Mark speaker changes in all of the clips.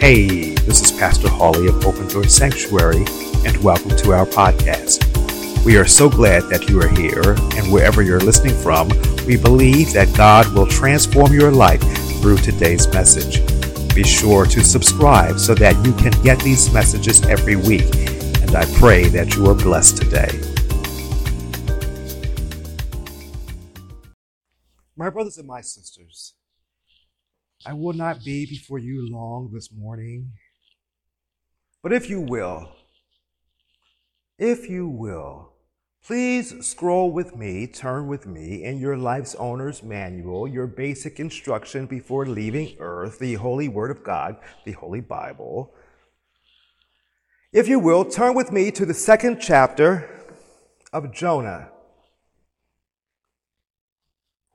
Speaker 1: Hey, this is Pastor Hawley of Open Door Sanctuary, and welcome to our podcast. We are so glad that you are here, and wherever you're listening from, we believe that God will transform your life through today's message. Be sure to subscribe so that you can get these messages every week, and I pray that you are blessed today. My brothers and my sisters, I will not be before you long this morning. But if you will, if you will, please scroll with me, turn with me in your life's owner's manual, your basic instruction before leaving earth, the Holy Word of God, the Holy Bible. If you will, turn with me to the second chapter of Jonah.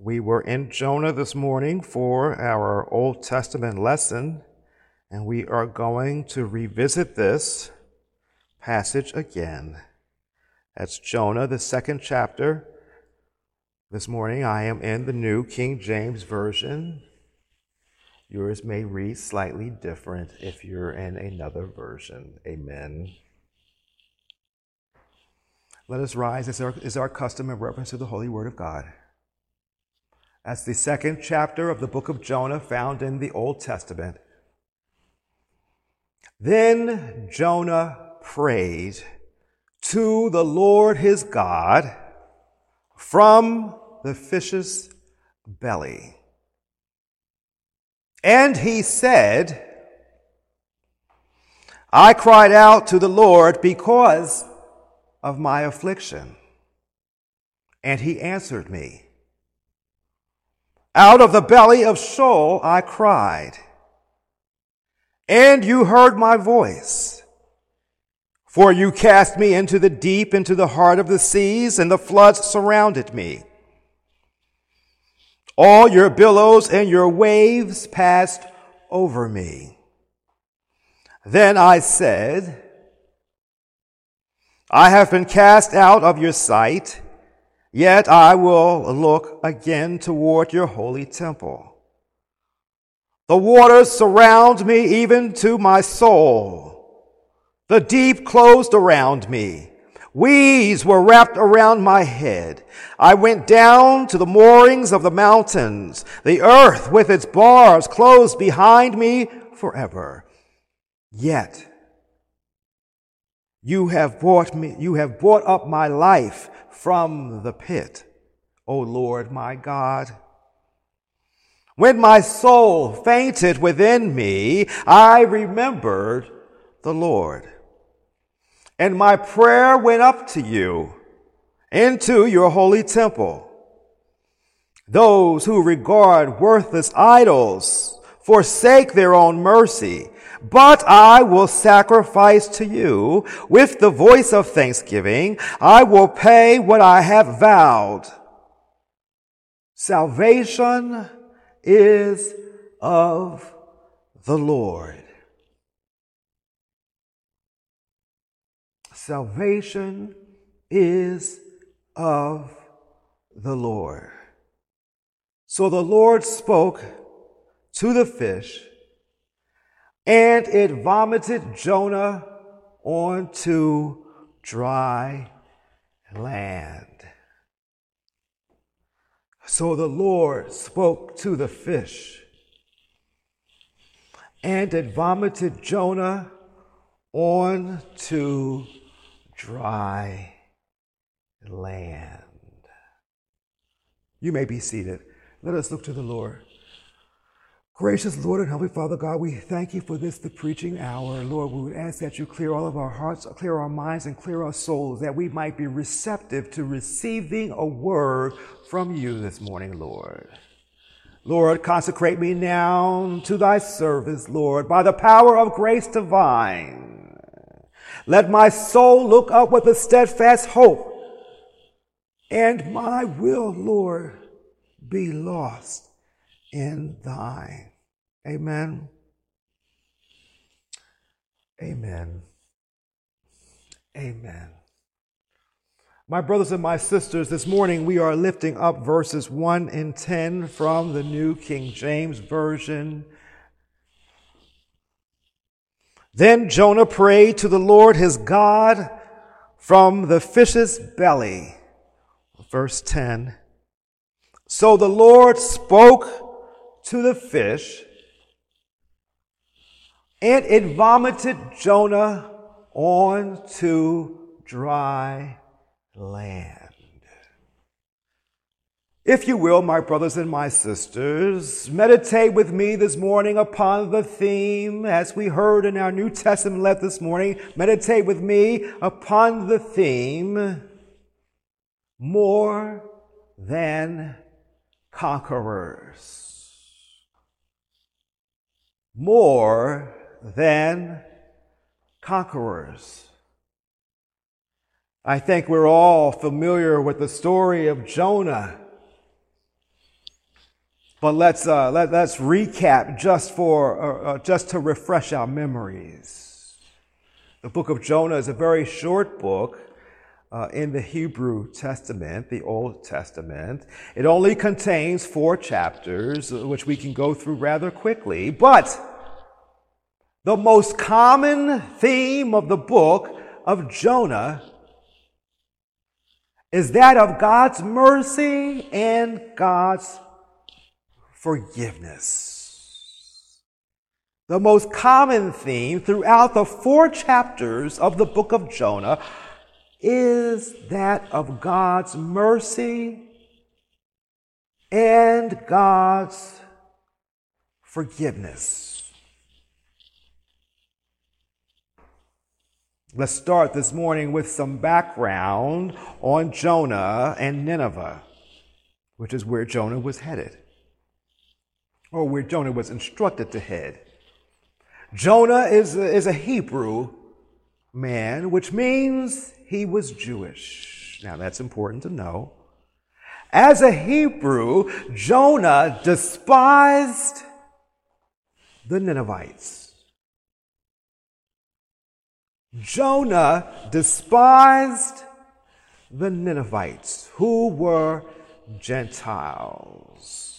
Speaker 1: We were in Jonah this morning for our Old Testament lesson, and we are going to revisit this passage again. That's Jonah, the second chapter. This morning I am in the New King James Version. Yours may read slightly different if you're in another version. Amen. Let us rise as our, is our custom in reference to the holy word of God. That's the second chapter of the book of Jonah found in the Old Testament. Then Jonah prayed to the Lord his God from the fish's belly. And he said, I cried out to the Lord because of my affliction. And he answered me. Out of the belly of Sheol I cried, and you heard my voice. For you cast me into the deep, into the heart of the seas, and the floods surrounded me. All your billows and your waves passed over me. Then I said, I have been cast out of your sight. Yet I will look again toward your holy temple. The waters surround me even to my soul. The deep closed around me. Weeds were wrapped around my head. I went down to the moorings of the mountains. The earth with its bars closed behind me forever. Yet you have brought me, you have brought up my life from the pit, O Lord my God. When my soul fainted within me, I remembered the Lord. And my prayer went up to you into your holy temple. Those who regard worthless idols forsake their own mercy but I will sacrifice to you with the voice of thanksgiving. I will pay what I have vowed. Salvation is of the Lord. Salvation is of the Lord. So the Lord spoke to the fish and it vomited Jonah onto dry land. So the Lord spoke to the fish, and it vomited Jonah onto dry land. You may be seated. Let us look to the Lord. Gracious Lord and Heavenly Father God, we thank you for this, the preaching hour. Lord, we would ask that you clear all of our hearts, clear our minds, and clear our souls, that we might be receptive to receiving a word from you this morning, Lord. Lord, consecrate me now to thy service, Lord, by the power of grace divine. Let my soul look up with a steadfast hope, and my will, Lord, be lost in thine. Amen. Amen. Amen. My brothers and my sisters, this morning we are lifting up verses 1 and 10 from the New King James Version. Then Jonah prayed to the Lord his God from the fish's belly. Verse 10. So the Lord spoke to the fish, and it vomited Jonah onto dry land. If you will, my brothers and my sisters, meditate with me this morning upon the theme, as we heard in our New Testament let this morning, meditate with me upon the theme, more than conquerors. More than conquerors. I think we're all familiar with the story of Jonah but let's, uh, let, us recap just for, uh, uh, just to refresh our memories. The book of Jonah is a very short book uh, in the Hebrew Testament, the Old Testament. It only contains four chapters, uh, which we can go through rather quickly. But the most common theme of the book of Jonah is that of God's mercy and God's forgiveness. The most common theme throughout the four chapters of the book of Jonah is that of God's mercy and God's forgiveness. Let's start this morning with some background on Jonah and Nineveh, which is where Jonah was headed or where Jonah was instructed to head. Jonah is a, is a Hebrew man, which means he was Jewish. Now that's important to know. As a Hebrew, Jonah despised the Ninevites. Jonah despised the Ninevites, who were Gentiles.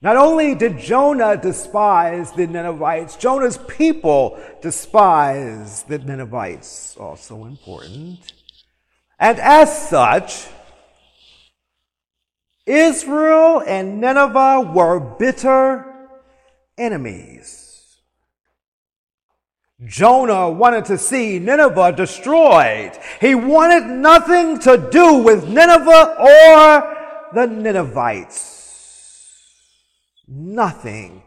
Speaker 1: Not only did Jonah despise the Ninevites, Jonah's people despised the Ninevites, also important. And as such, Israel and Nineveh were bitter enemies. Jonah wanted to see Nineveh destroyed. He wanted nothing to do with Nineveh or the Ninevites nothing.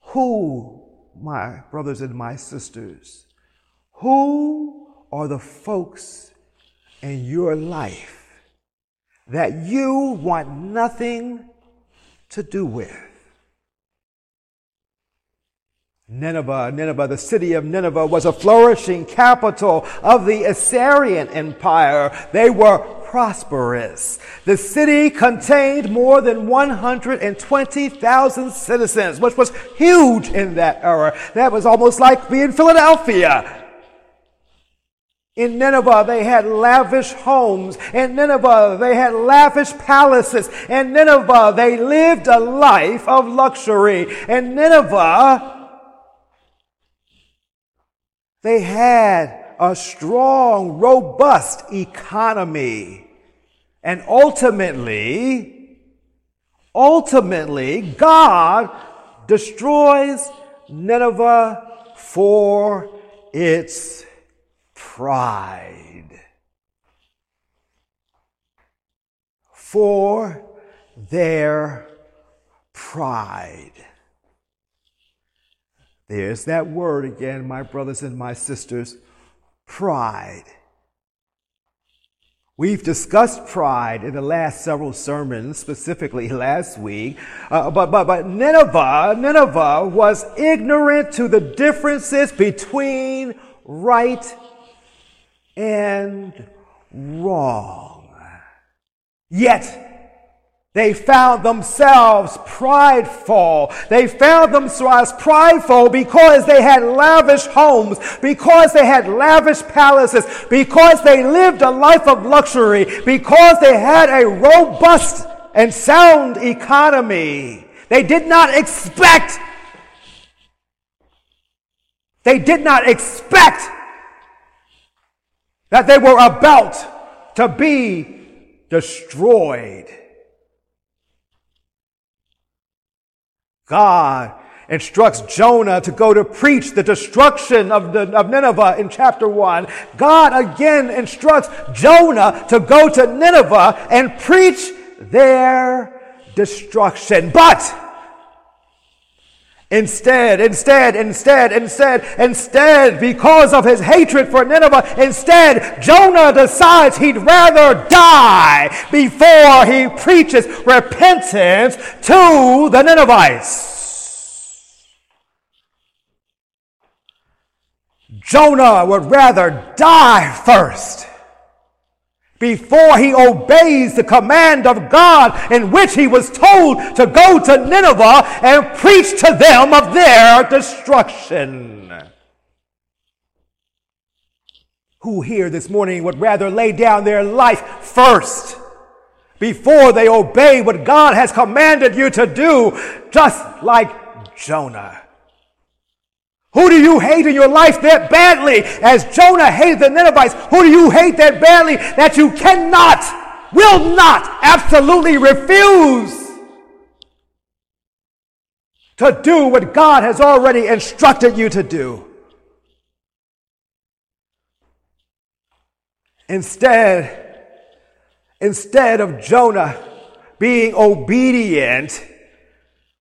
Speaker 1: Who, my brothers and my sisters, who are the folks in your life that you want nothing to do with? Nineveh, Nineveh, the city of Nineveh was a flourishing capital of the Assyrian Empire. They were prosperous. The city contained more than 120,000 citizens, which was huge in that era. That was almost like being Philadelphia. In Nineveh, they had lavish homes. In Nineveh, they had lavish palaces. In Nineveh, they lived a life of luxury. In Nineveh, they had a strong, robust economy. And ultimately, ultimately, God destroys Nineveh for its pride. For their pride. There's that word again, my brothers and my sisters pride. We've discussed pride in the last several sermons, specifically last week. Uh, but, but, but Nineveh, Nineveh was ignorant to the differences between right and wrong. Yet, they found themselves prideful. They found themselves prideful because they had lavish homes, because they had lavish palaces, because they lived a life of luxury, because they had a robust and sound economy. They did not expect, they did not expect that they were about to be destroyed. God instructs Jonah to go to preach the destruction of, the, of Nineveh in chapter 1. God again instructs Jonah to go to Nineveh and preach their destruction. But Instead, instead, instead, instead, instead, because of his hatred for Nineveh, instead, Jonah decides he'd rather die before he preaches repentance to the Ninevites. Jonah would rather die first before he obeys the command of God in which he was told to go to Nineveh and preach to them of their destruction. Who here this morning would rather lay down their life first before they obey what God has commanded you to do, just like Jonah? Who do you hate in your life that badly as Jonah hated the Ninevites? Who do you hate that badly that you cannot, will not, absolutely refuse to do what God has already instructed you to do? Instead, instead of Jonah being obedient,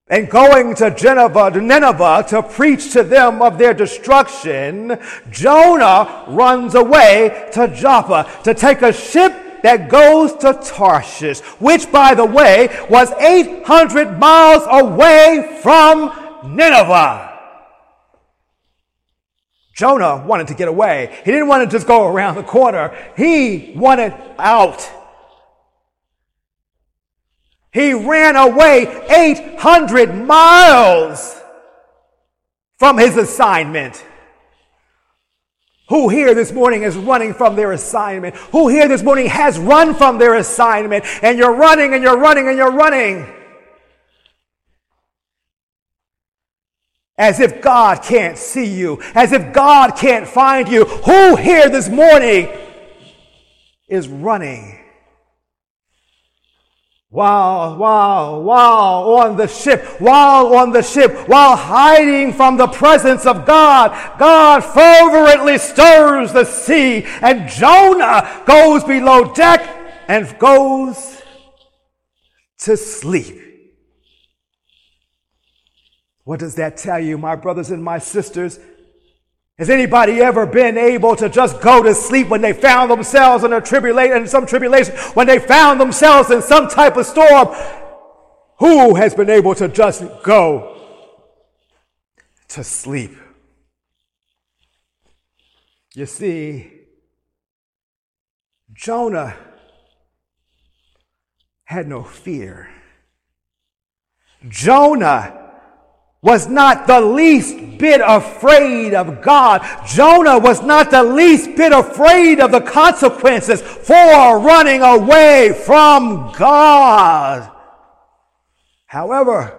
Speaker 1: and going to Nineveh, to Nineveh to preach to them of their destruction, Jonah runs away to Joppa to take a ship that goes to Tarshish, which, by the way, was 800 miles away from Nineveh. Jonah wanted to get away. He didn't want to just go around the corner. He wanted out. He ran away 800 miles from his assignment. Who here this morning is running from their assignment? Who here this morning has run from their assignment? And you're running and you're running and you're running. As if God can't see you, as if God can't find you. Who here this morning is running while, while, while on the ship, while on the ship, while hiding from the presence of God, God fervently stirs the sea and Jonah goes below deck and goes to sleep. What does that tell you, my brothers and my sisters? Has anybody ever been able to just go to sleep when they found themselves in a tribulation, in some tribulation, when they found themselves in some type of storm? Who has been able to just go to sleep? You see, Jonah had no fear. Jonah was not the least bit afraid of God. Jonah was not the least bit afraid of the consequences for running away from God. However,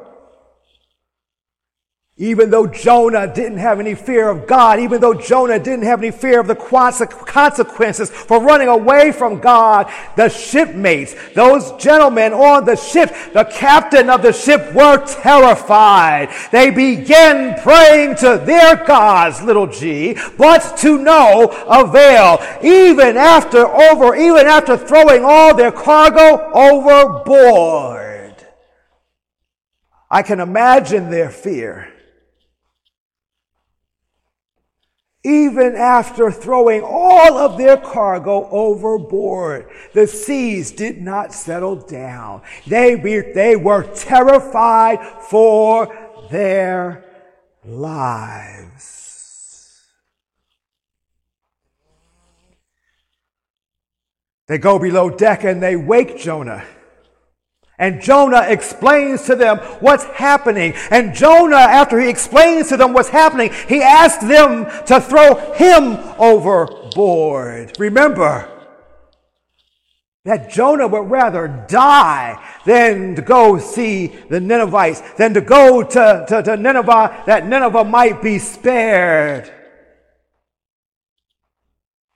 Speaker 1: even though Jonah didn't have any fear of God, even though Jonah didn't have any fear of the consequences for running away from God, the shipmates, those gentlemen on the ship, the captain of the ship were terrified. They began praying to their gods, little g, but to no avail. Even after over, even after throwing all their cargo overboard. I can imagine their fear. Even after throwing all of their cargo overboard, the seas did not settle down. They, be, they were terrified for their lives. They go below deck and they wake Jonah. And Jonah explains to them what's happening. And Jonah, after he explains to them what's happening, he asks them to throw him overboard. Remember that Jonah would rather die than to go see the Ninevites, than to go to, to, to Nineveh that Nineveh might be spared.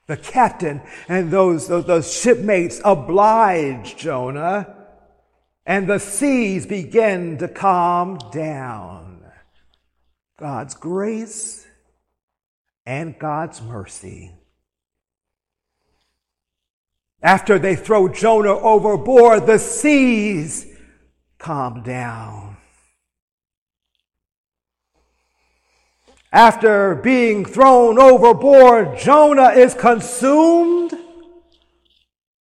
Speaker 1: The captain and those, those, those shipmates obliged Jonah, and the seas began to calm down. God's grace and God's mercy. After they throw Jonah overboard, the seas calm down. After being thrown overboard, Jonah is consumed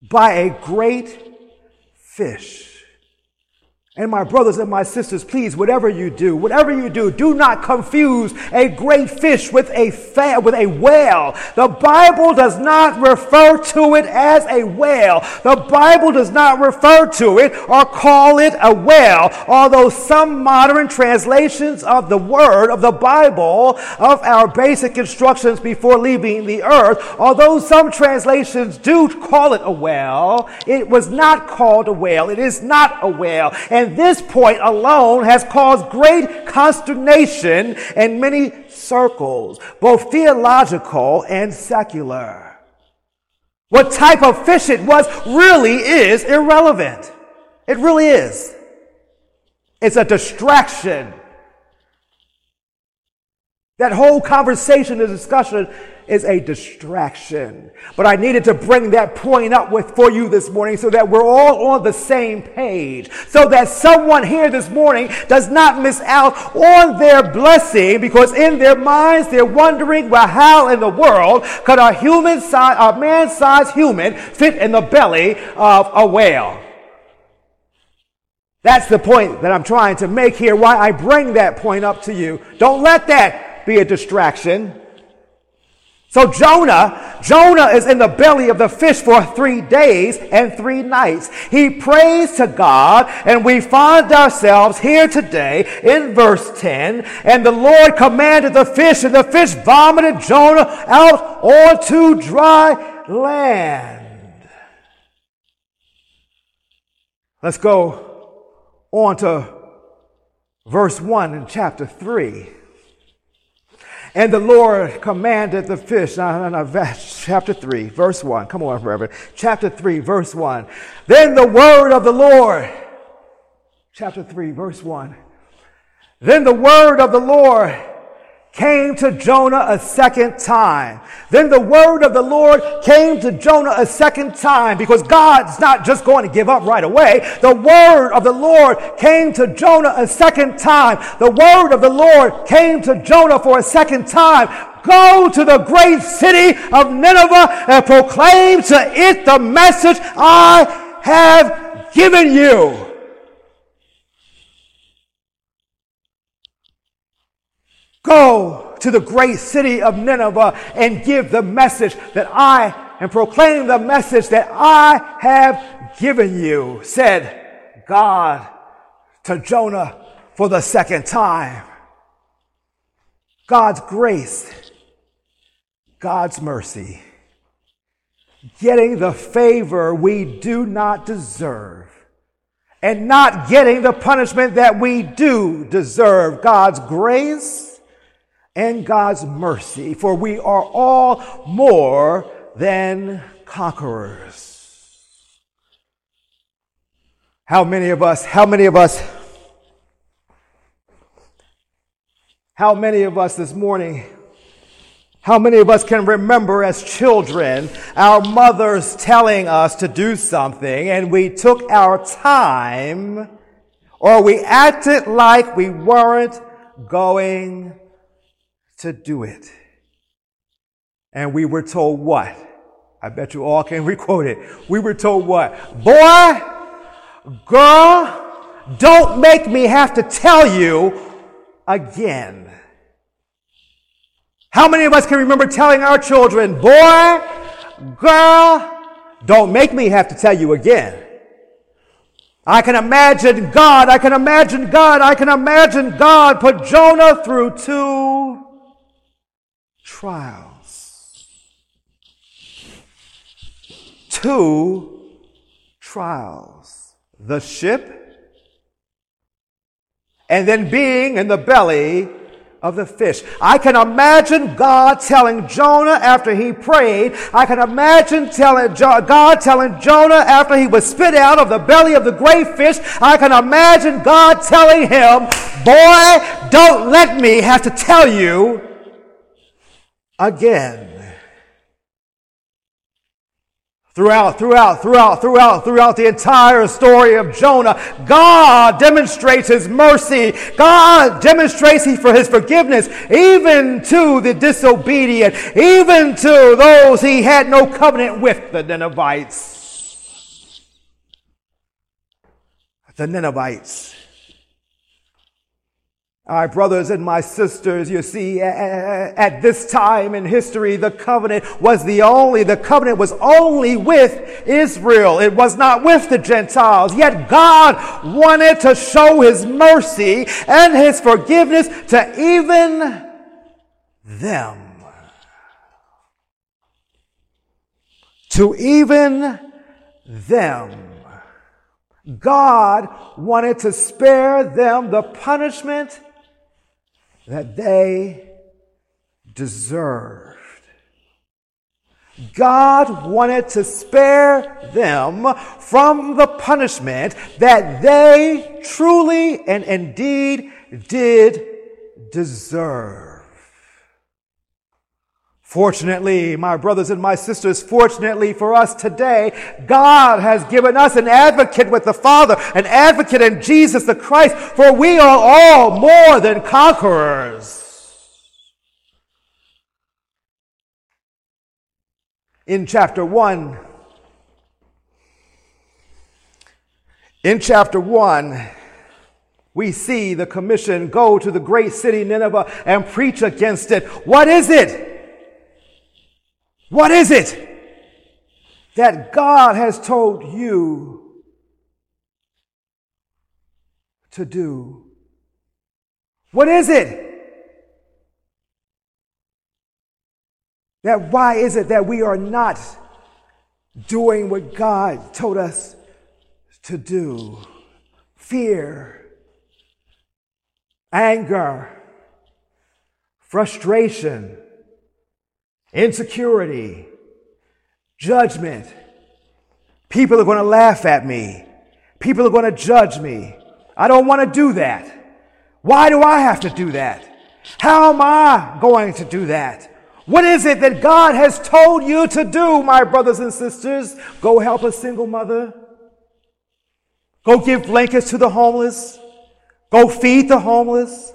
Speaker 1: by a great fish. And my brothers and my sisters, please, whatever you do, whatever you do, do not confuse a great fish with a fa- with a whale. The Bible does not refer to it as a whale. The Bible does not refer to it or call it a whale, although some modern translations of the word of the Bible of our basic instructions before leaving the earth, although some translations do call it a whale, it was not called a whale. It is not a whale. And and this point alone has caused great consternation in many circles, both theological and secular. What type of fish it was really is irrelevant. It really is. It's a distraction. That whole conversation and discussion is a distraction. But I needed to bring that point up with for you this morning so that we're all on the same page. So that someone here this morning does not miss out on their blessing because in their minds they're wondering, well, how in the world could a human size, a man-sized human fit in the belly of a whale? That's the point that I'm trying to make here, why I bring that point up to you. Don't let that be a distraction. So Jonah, Jonah is in the belly of the fish for three days and three nights. He prays to God and we find ourselves here today in verse 10. And the Lord commanded the fish and the fish vomited Jonah out onto dry land. Let's go on to verse 1 in chapter 3. And the Lord commanded the fish. Now, now, now, chapter 3, verse 1. Come on, Reverend. Chapter 3, verse 1. Then the word of the Lord. Chapter 3, verse 1. Then the word of the Lord came to Jonah a second time. Then the word of the Lord came to Jonah a second time because God's not just going to give up right away. The word of the Lord came to Jonah a second time. The word of the Lord came to Jonah for a second time. Go to the great city of Nineveh and proclaim to it the message I have given you. Go to the great city of Nineveh and give the message that I and proclaim the message that I have given you, said God to Jonah for the second time. God's grace, God's mercy, getting the favor we do not deserve and not getting the punishment that we do deserve. God's grace, and God's mercy, for we are all more than conquerors. How many of us, how many of us, how many of us this morning, how many of us can remember as children our mothers telling us to do something and we took our time or we acted like we weren't going to do it. And we were told what? I bet you all can requote it. We were told what? Boy, girl, don't make me have to tell you again. How many of us can remember telling our children, boy, girl, don't make me have to tell you again? I can imagine God, I can imagine God, I can imagine God put Jonah through two trials. Two trials. the ship and then being in the belly of the fish. I can imagine God telling Jonah after he prayed. I can imagine telling jo- God telling Jonah after he was spit out of the belly of the great fish. I can imagine God telling him, boy, don't let me have to tell you again. Throughout, throughout, throughout, throughout, throughout the entire story of Jonah, God demonstrates His mercy. God demonstrates He for His forgiveness, even to the disobedient, even to those He had no covenant with, the Ninevites. The Ninevites. Our brothers and my sisters, you see, at this time in history, the covenant was the only, the covenant was only with Israel. It was not with the Gentiles. Yet God wanted to show his mercy and his forgiveness to even them. To even them. God wanted to spare them the punishment that they deserved. God wanted to spare them from the punishment that they truly and indeed did deserve. Fortunately, my brothers and my sisters, fortunately for us today, God has given us an advocate with the Father, an advocate in Jesus the Christ, for we are all more than conquerors. In chapter 1, in chapter 1, we see the commission go to the great city Nineveh and preach against it. What is it? What is it that God has told you to do? What is it? That why is it that we are not doing what God told us to do? Fear, anger, frustration, insecurity, judgment. People are going to laugh at me. People are going to judge me. I don't want to do that. Why do I have to do that? How am I going to do that? What is it that God has told you to do, my brothers and sisters? Go help a single mother. Go give blankets to the homeless. Go feed the homeless.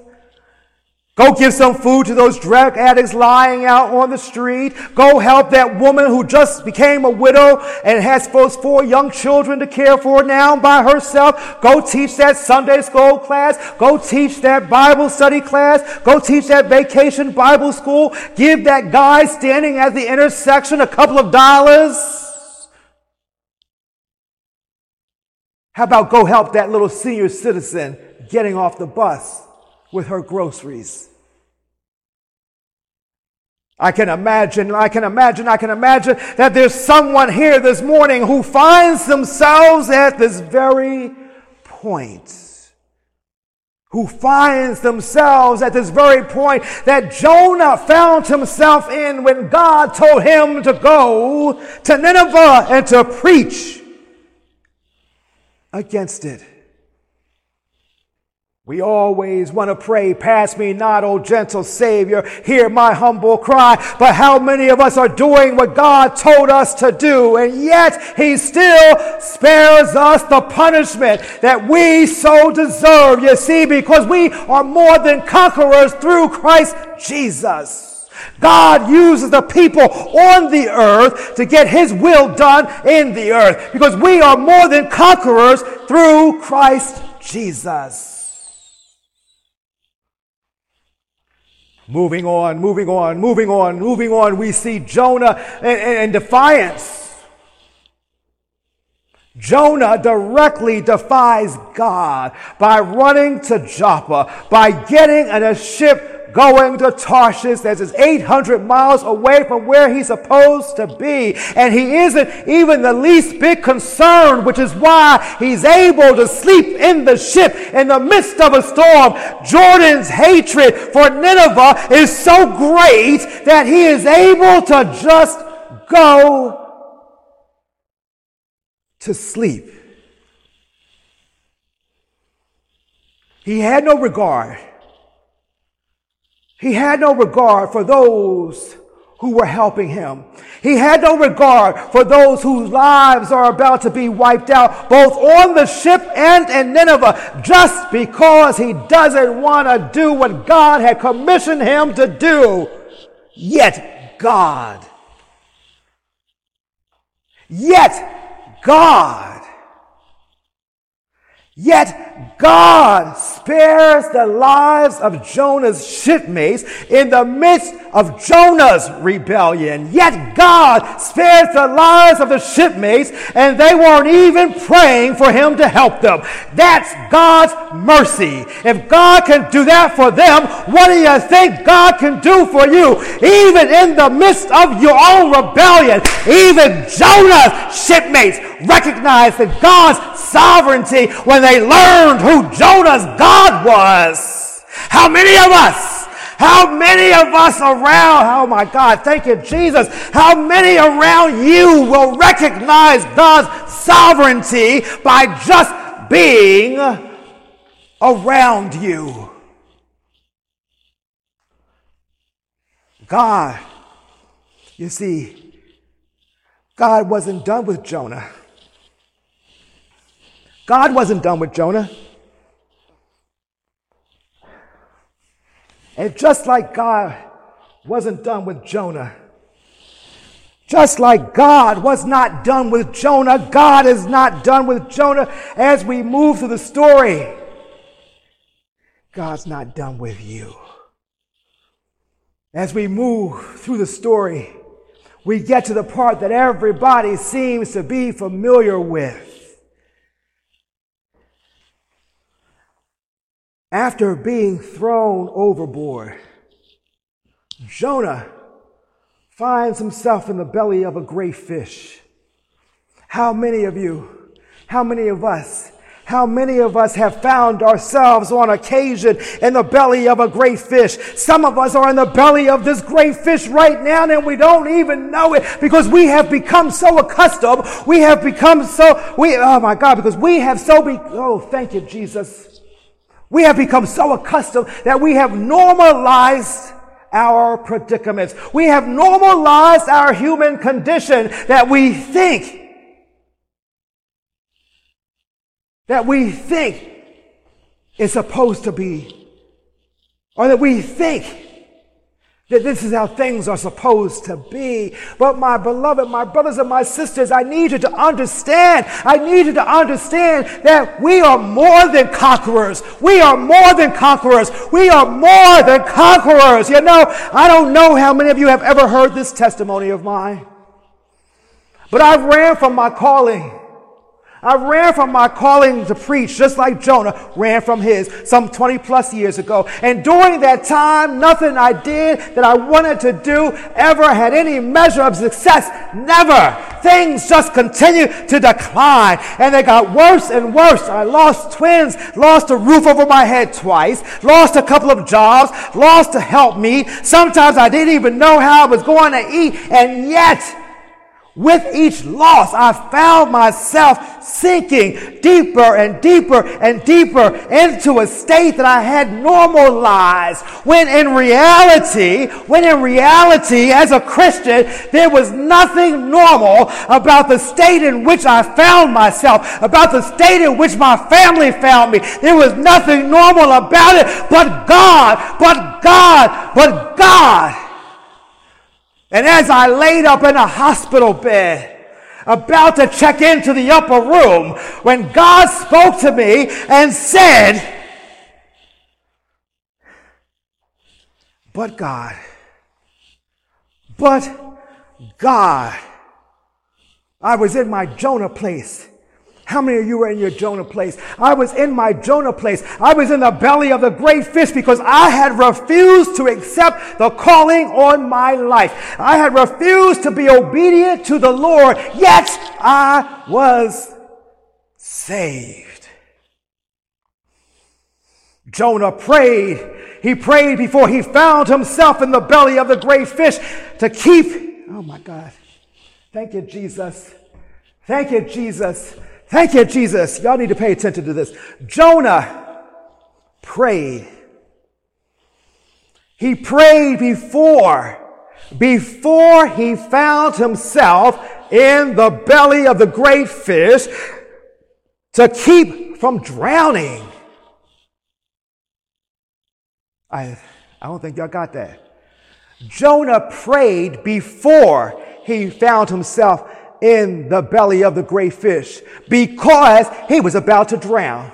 Speaker 1: Go give some food to those drug addicts lying out on the street. Go help that woman who just became a widow and has those four young children to care for now by herself. Go teach that Sunday school class. Go teach that Bible study class. Go teach that vacation Bible school. Give that guy standing at the intersection a couple of dollars. How about go help that little senior citizen getting off the bus? with her groceries. I can imagine, I can imagine, I can imagine that there's someone here this morning who finds themselves at this very point. Who finds themselves at this very point that Jonah found himself in when God told him to go to Nineveh and to preach against it. We always want to pray, pass me not, O gentle Savior, hear my humble cry. But how many of us are doing what God told us to do? And yet He still spares us the punishment that we so deserve. You see, because we are more than conquerors through Christ Jesus. God uses the people on the earth to get His will done in the earth because we are more than conquerors through Christ Jesus. Moving on, moving on, moving on, moving on, we see Jonah and, defiance. Jonah directly defies God by running to Joppa, by getting in a ship going to Tarshish that is 800 miles away from where he's supposed to be. And he isn't even the least bit concerned, which is why he's able to sleep in the ship in the midst of a storm. Jonah's hatred for Nineveh is so great that he is able to just go to sleep. He had no regard. He had no regard for those who were helping him. He had no regard for those whose lives are about to be wiped out, both on the ship and in Nineveh, just because he doesn't want to do what God had commissioned him to do. Yet God, yet God, yet God spares the lives of Jonah's shipmates in the midst of Jonah's rebellion. Yet God spares the lives of the shipmates and they weren't even praying for him to help them. That's God's mercy. If God can do that for them, what do you think God can do for you? Even in the midst of your own rebellion, even Jonah's shipmates recognized that God's sovereignty when they learned who Jonah's God was. How many of us how many of us around, oh my God, thank you, Jesus. How many around you will recognize God's sovereignty by just being around you? God, you see, God wasn't done with Jonah. God wasn't done with Jonah. And just like God wasn't done with Jonah, just like God was not done with Jonah, God is not done with Jonah as we move through the story. God's not done with you. As we move through the story, we get to the part that everybody seems to be familiar with. After being thrown overboard, Jonah finds himself in the belly of a great fish. How many of you, how many of us, how many of us have found ourselves on occasion in the belly of a great fish? Some of us are in the belly of this great fish right now and we don't even know it because we have become so accustomed. We have become so, we, oh my God, because we have so be, oh, thank you, Jesus. We have become so accustomed that we have normalized our predicaments. We have normalized our human condition that we think that we think is supposed to be, or that we think that this is how things are supposed to be. But my beloved, my brothers and my sisters, I need you to understand. I need you to understand that we are more than conquerors. We are more than conquerors. We are more than conquerors. You know, I don't know how many of you have ever heard this testimony of mine, but I ran from my calling. I ran from my calling to preach just like Jonah ran from his some 20 plus years ago. And during that time, nothing I did that I wanted to do ever had any measure of success. Never. Things just continued to decline and they got worse and worse. I lost twins, lost a roof over my head twice, lost a couple of jobs, lost to help me. Sometimes I didn't even know how I was going to eat and yet with each loss, I found myself sinking deeper and deeper and deeper into a state that I had normalized. When in reality, when in reality, as a Christian, there was nothing normal about the state in which I found myself, about the state in which my family found me. There was nothing normal about it but God, but God, but God. And as I laid up in a hospital bed, about to check into the upper room, when God spoke to me and said, But God, but God, I was in my Jonah place How many of you were in your Jonah place? I was in my Jonah place. I was in the belly of the great fish because I had refused to accept the calling on my life. I had refused to be obedient to the Lord, yet I was saved. Jonah prayed. He prayed before he found himself in the belly of the great fish to keep. Oh my God. Thank you, Jesus. Thank you, Jesus Thank you, Jesus. Y'all need to pay attention to this. Jonah prayed. He prayed before, before he found himself in the belly of the great fish to keep from drowning. I, I don't think y'all got that. Jonah prayed before he found himself in the belly of the great fish because he was about to drown.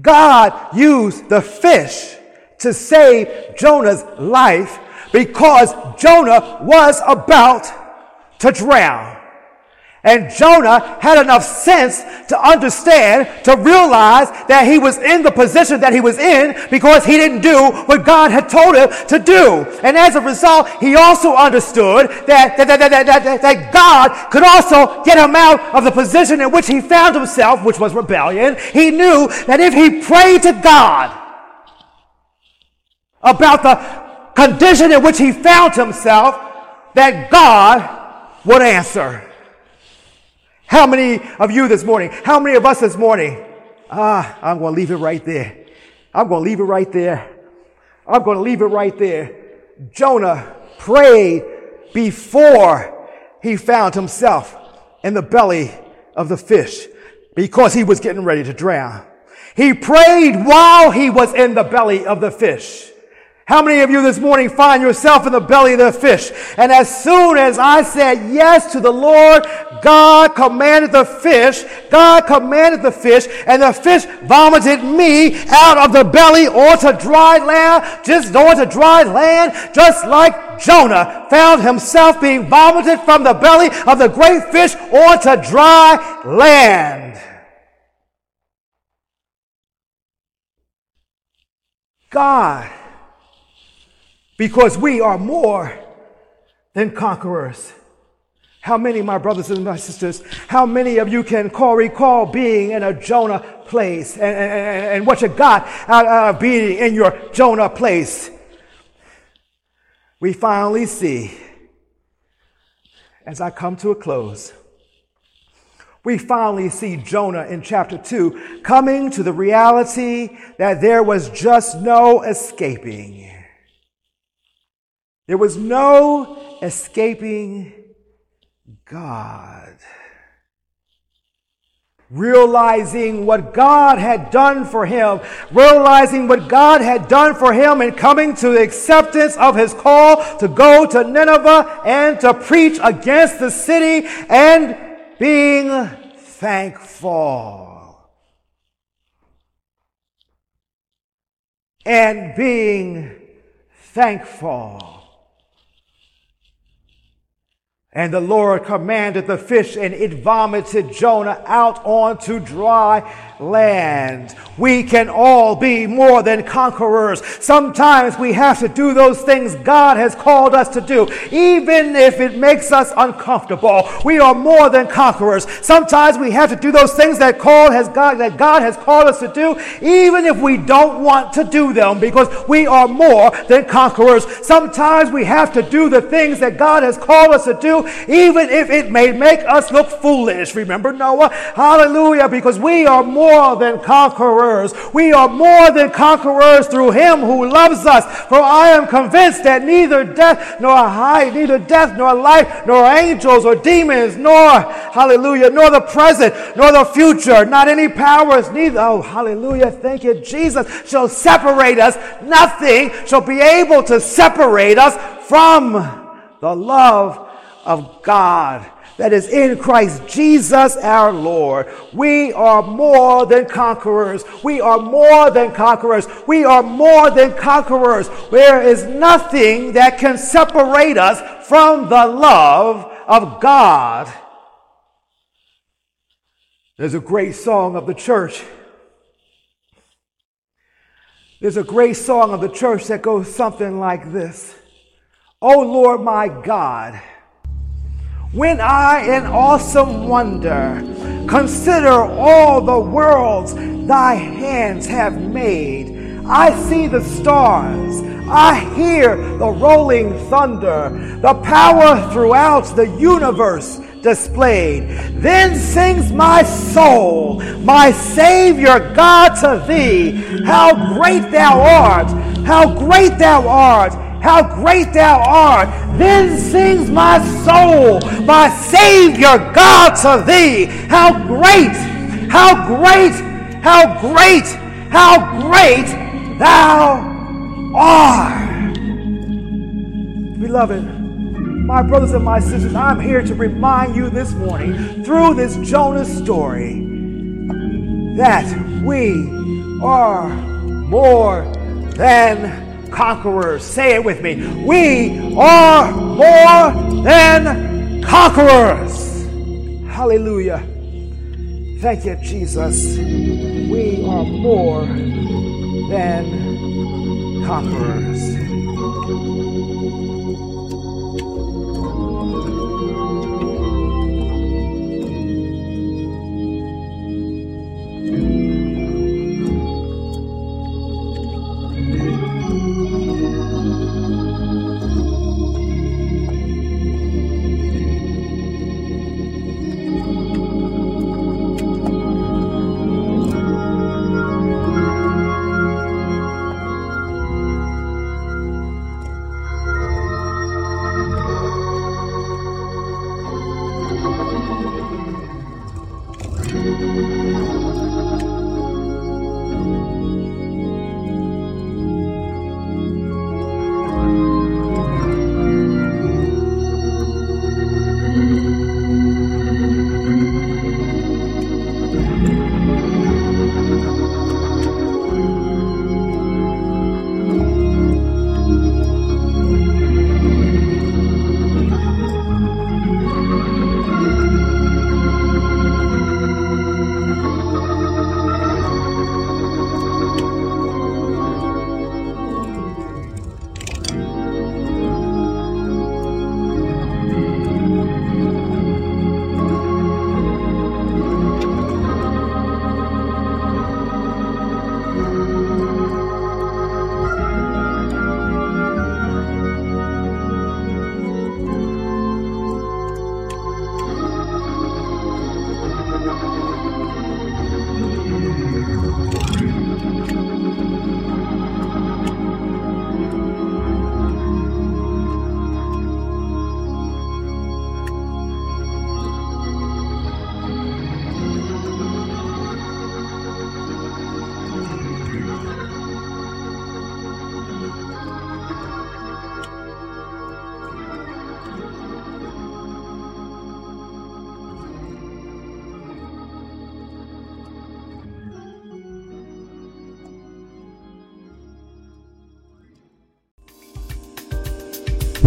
Speaker 1: God used the fish to save Jonah's life because Jonah was about to drown. And Jonah had enough sense to understand, to realize that he was in the position that he was in because he didn't do what God had told him to do. And as a result, he also understood that, that, that, that, that, that God could also get him out of the position in which he found himself, which was rebellion. He knew that if he prayed to God about the condition in which he found himself, that God would answer. How many of you this morning? How many of us this morning? Ah, I'm going to leave it right there. I'm going to leave it right there. I'm going to leave it right there. Jonah prayed before he found himself in the belly of the fish because he was getting ready to drown. He prayed while he was in the belly of the fish. How many of you this morning find yourself in the belly of the fish? And as soon as I said yes to the Lord, God commanded the fish, God commanded the fish, and the fish vomited me out of the belly onto dry land, just onto dry land, just like Jonah found himself being vomited from the belly of the great fish onto dry land. God because we are more than conquerors. How many, my brothers and my sisters, how many of you can call, recall being in a Jonah place and, and, and what you got out of being in your Jonah place? We finally see, as I come to a close, we finally see Jonah in chapter 2 coming to the reality that there was just no escaping. There was no escaping God. Realizing what God had done for him, realizing what God had done for him, and coming to the acceptance of his call to go to Nineveh and to preach against the city and being thankful. And being thankful. And the Lord commanded the fish, and it vomited Jonah out onto dry land. We can all be more than conquerors. Sometimes we have to do those things God has called us to do, even if it makes us uncomfortable. We are more than conquerors. Sometimes we have to do those things that has God that God has called us to do, even if we don't want to do them, because we are more than conquerors. Sometimes we have to do the things that God has called us to do, even if it may make us look foolish. Remember Noah? Hallelujah, because we are more than conquerors. We are more than conquerors through him who loves us. For I am convinced that neither death nor height, neither death nor life, nor angels or demons, nor, hallelujah, nor the present, nor the future, not any powers, neither, oh, hallelujah, thank you, Jesus, shall separate us. Nothing shall be able to separate us from the love of God that is in Christ Jesus our Lord. We are more than conquerors. We are more than conquerors. We are more than conquerors. There is nothing that can separate us from the love of God There's a great song of the church. There's a great song of the church that goes something like this. Oh Lord my God, when I in awesome wonder consider all the worlds thy hands have made, I see the stars, I hear the rolling thunder, the power throughout the universe displayed. Then sings my soul, my Savior God to thee, how great thou art, how great thou art, how great thou art. Then sings my soul, my Savior God to thee, how great, how great, how great, how great thou art. Beloved, my brothers and my sisters, I'm here to remind you this morning through this Jonah story that we are more than conquerors. Say it with me. We are more than conquerors. Hallelujah. Thank you, Jesus. We are more than conquerors.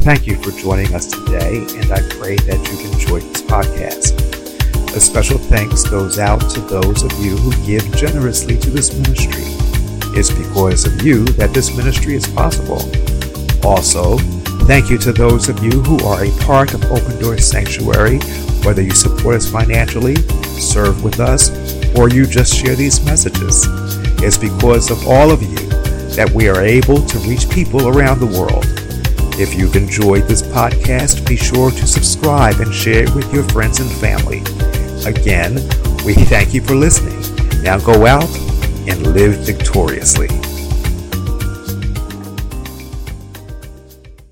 Speaker 2: Thank you for joining us today, and I pray that you've enjoyed this podcast. A special thanks goes out to those of you who give generously to this ministry. It's because of you that this ministry is possible. Also, thank you to those of you who are a part of Open Door Sanctuary, whether you support us financially, serve with us, or you just share these messages. It's because of all of you that we are able to reach people around the world. If you've enjoyed this podcast, be sure to subscribe and share it with your friends and family. Again, we thank you for listening. Now go out and live victoriously.